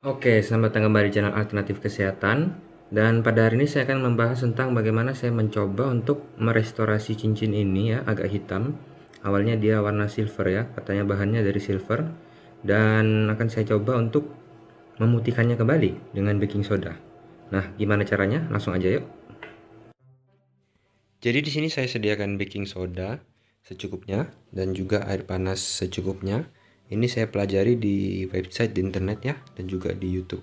Oke, selamat datang kembali di channel Alternatif Kesehatan. Dan pada hari ini saya akan membahas tentang bagaimana saya mencoba untuk merestorasi cincin ini ya, agak hitam. Awalnya dia warna silver ya, katanya bahannya dari silver. Dan akan saya coba untuk memutihkannya kembali dengan baking soda. Nah, gimana caranya? Langsung aja yuk. Jadi di sini saya sediakan baking soda secukupnya dan juga air panas secukupnya ini saya pelajari di website di internet ya dan juga di YouTube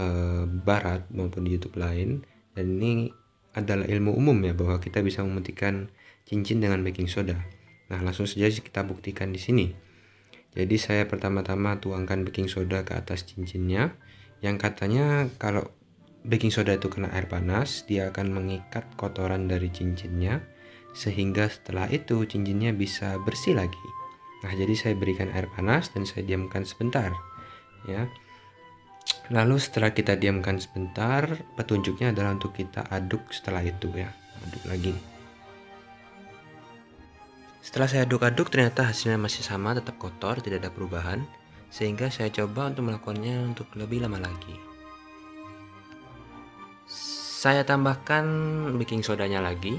uh, barat maupun di YouTube lain dan ini adalah ilmu umum ya bahwa kita bisa memutihkan cincin dengan baking soda. Nah, langsung saja kita buktikan di sini. Jadi saya pertama-tama tuangkan baking soda ke atas cincinnya yang katanya kalau baking soda itu kena air panas, dia akan mengikat kotoran dari cincinnya sehingga setelah itu cincinnya bisa bersih lagi. Nah, jadi saya berikan air panas dan saya diamkan sebentar. Ya. Lalu setelah kita diamkan sebentar, petunjuknya adalah untuk kita aduk setelah itu ya. Aduk lagi. Setelah saya aduk-aduk ternyata hasilnya masih sama, tetap kotor, tidak ada perubahan. Sehingga saya coba untuk melakukannya untuk lebih lama lagi. Saya tambahkan baking sodanya lagi.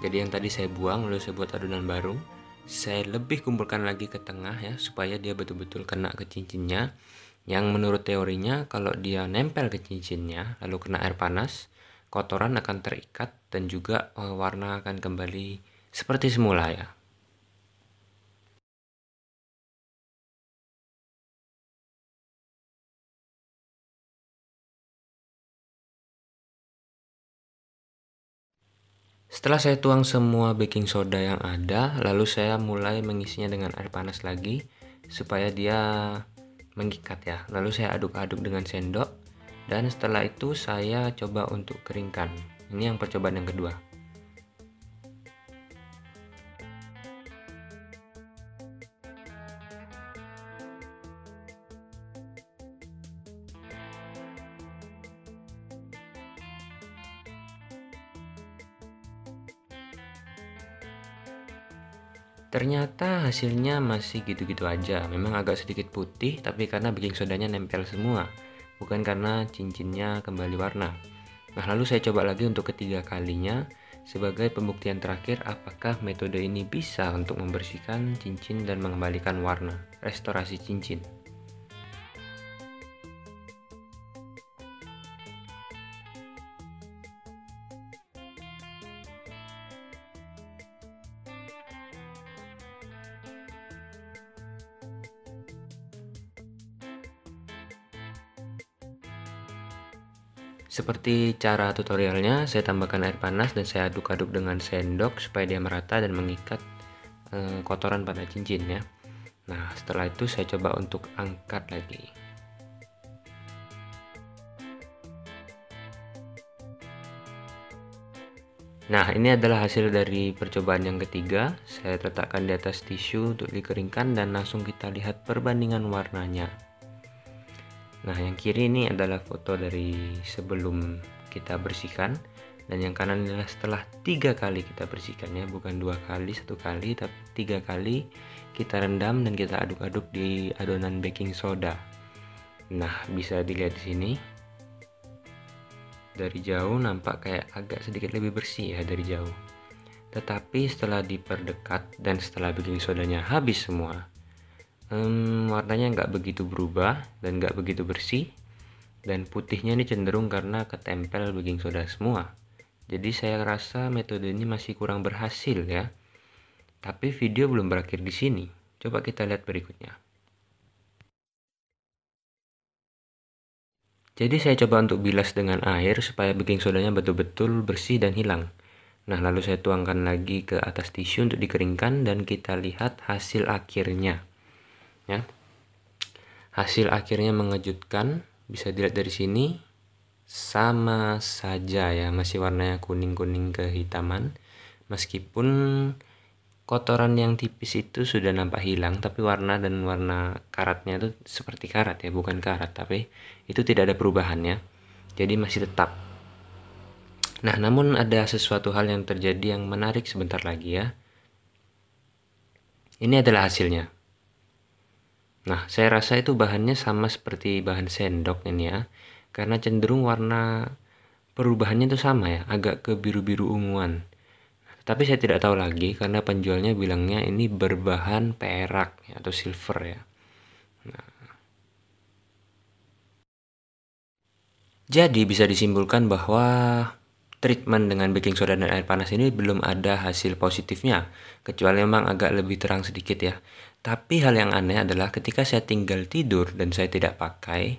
Jadi yang tadi saya buang lalu saya buat adonan baru saya lebih kumpulkan lagi ke tengah ya supaya dia betul-betul kena ke cincinnya. Yang menurut teorinya kalau dia nempel ke cincinnya lalu kena air panas kotoran akan terikat dan juga eh, warna akan kembali seperti semula ya Setelah saya tuang semua baking soda yang ada, lalu saya mulai mengisinya dengan air panas lagi supaya dia mengikat ya. Lalu saya aduk-aduk dengan sendok dan setelah itu saya coba untuk keringkan. Ini yang percobaan yang kedua. Ternyata hasilnya masih gitu-gitu aja. Memang agak sedikit putih, tapi karena baking sodanya nempel semua, bukan karena cincinnya kembali warna. Nah, lalu saya coba lagi untuk ketiga kalinya sebagai pembuktian terakhir apakah metode ini bisa untuk membersihkan cincin dan mengembalikan warna, restorasi cincin. Seperti cara tutorialnya, saya tambahkan air panas dan saya aduk-aduk dengan sendok supaya dia merata dan mengikat e, kotoran pada cincin ya. Nah, setelah itu saya coba untuk angkat lagi. Nah, ini adalah hasil dari percobaan yang ketiga. Saya letakkan di atas tisu untuk dikeringkan dan langsung kita lihat perbandingan warnanya. Nah, yang kiri ini adalah foto dari sebelum kita bersihkan dan yang kanan adalah setelah tiga kali kita bersihkannya bukan dua kali satu kali tapi tiga kali kita rendam dan kita aduk-aduk di adonan baking soda. Nah bisa dilihat di sini dari jauh nampak kayak agak sedikit lebih bersih ya dari jauh. Tetapi setelah diperdekat dan setelah baking sodanya habis semua um, warnanya nggak begitu berubah dan nggak begitu bersih. Dan putihnya ini cenderung karena ketempel baking soda semua. Jadi saya rasa metode ini masih kurang berhasil ya. Tapi video belum berakhir di sini. Coba kita lihat berikutnya. Jadi saya coba untuk bilas dengan air supaya baking sodanya betul-betul bersih dan hilang. Nah, lalu saya tuangkan lagi ke atas tisu untuk dikeringkan dan kita lihat hasil akhirnya ya. Hasil akhirnya mengejutkan bisa dilihat dari sini sama saja ya masih warnanya kuning-kuning kehitaman. Meskipun kotoran yang tipis itu sudah nampak hilang tapi warna dan warna karatnya itu seperti karat ya bukan karat tapi itu tidak ada perubahannya jadi masih tetap. Nah namun ada sesuatu hal yang terjadi yang menarik sebentar lagi ya. Ini adalah hasilnya Nah, saya rasa itu bahannya sama seperti bahan sendok ini ya. Karena cenderung warna perubahannya itu sama ya, agak ke biru-biru unguan. Tapi saya tidak tahu lagi karena penjualnya bilangnya ini berbahan perak ya, atau silver ya. Nah. Jadi bisa disimpulkan bahwa treatment dengan baking soda dan air panas ini belum ada hasil positifnya, kecuali memang agak lebih terang sedikit ya. Tapi hal yang aneh adalah ketika saya tinggal tidur dan saya tidak pakai,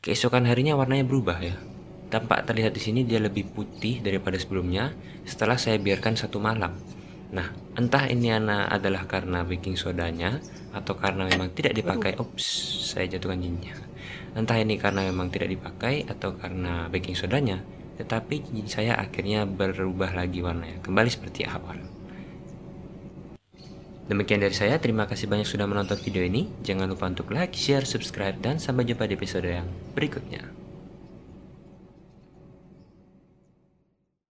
keesokan harinya warnanya berubah ya. Tampak terlihat di sini dia lebih putih daripada sebelumnya setelah saya biarkan satu malam. Nah, entah ini adalah karena baking sodanya atau karena memang tidak dipakai. Ups, saya jatuhkan jinnya. Entah ini karena memang tidak dipakai atau karena baking sodanya, tetapi saya akhirnya berubah lagi warnanya, kembali seperti awal. Demikian dari saya, terima kasih banyak sudah menonton video ini. Jangan lupa untuk like, share, subscribe, dan sampai jumpa di episode yang berikutnya.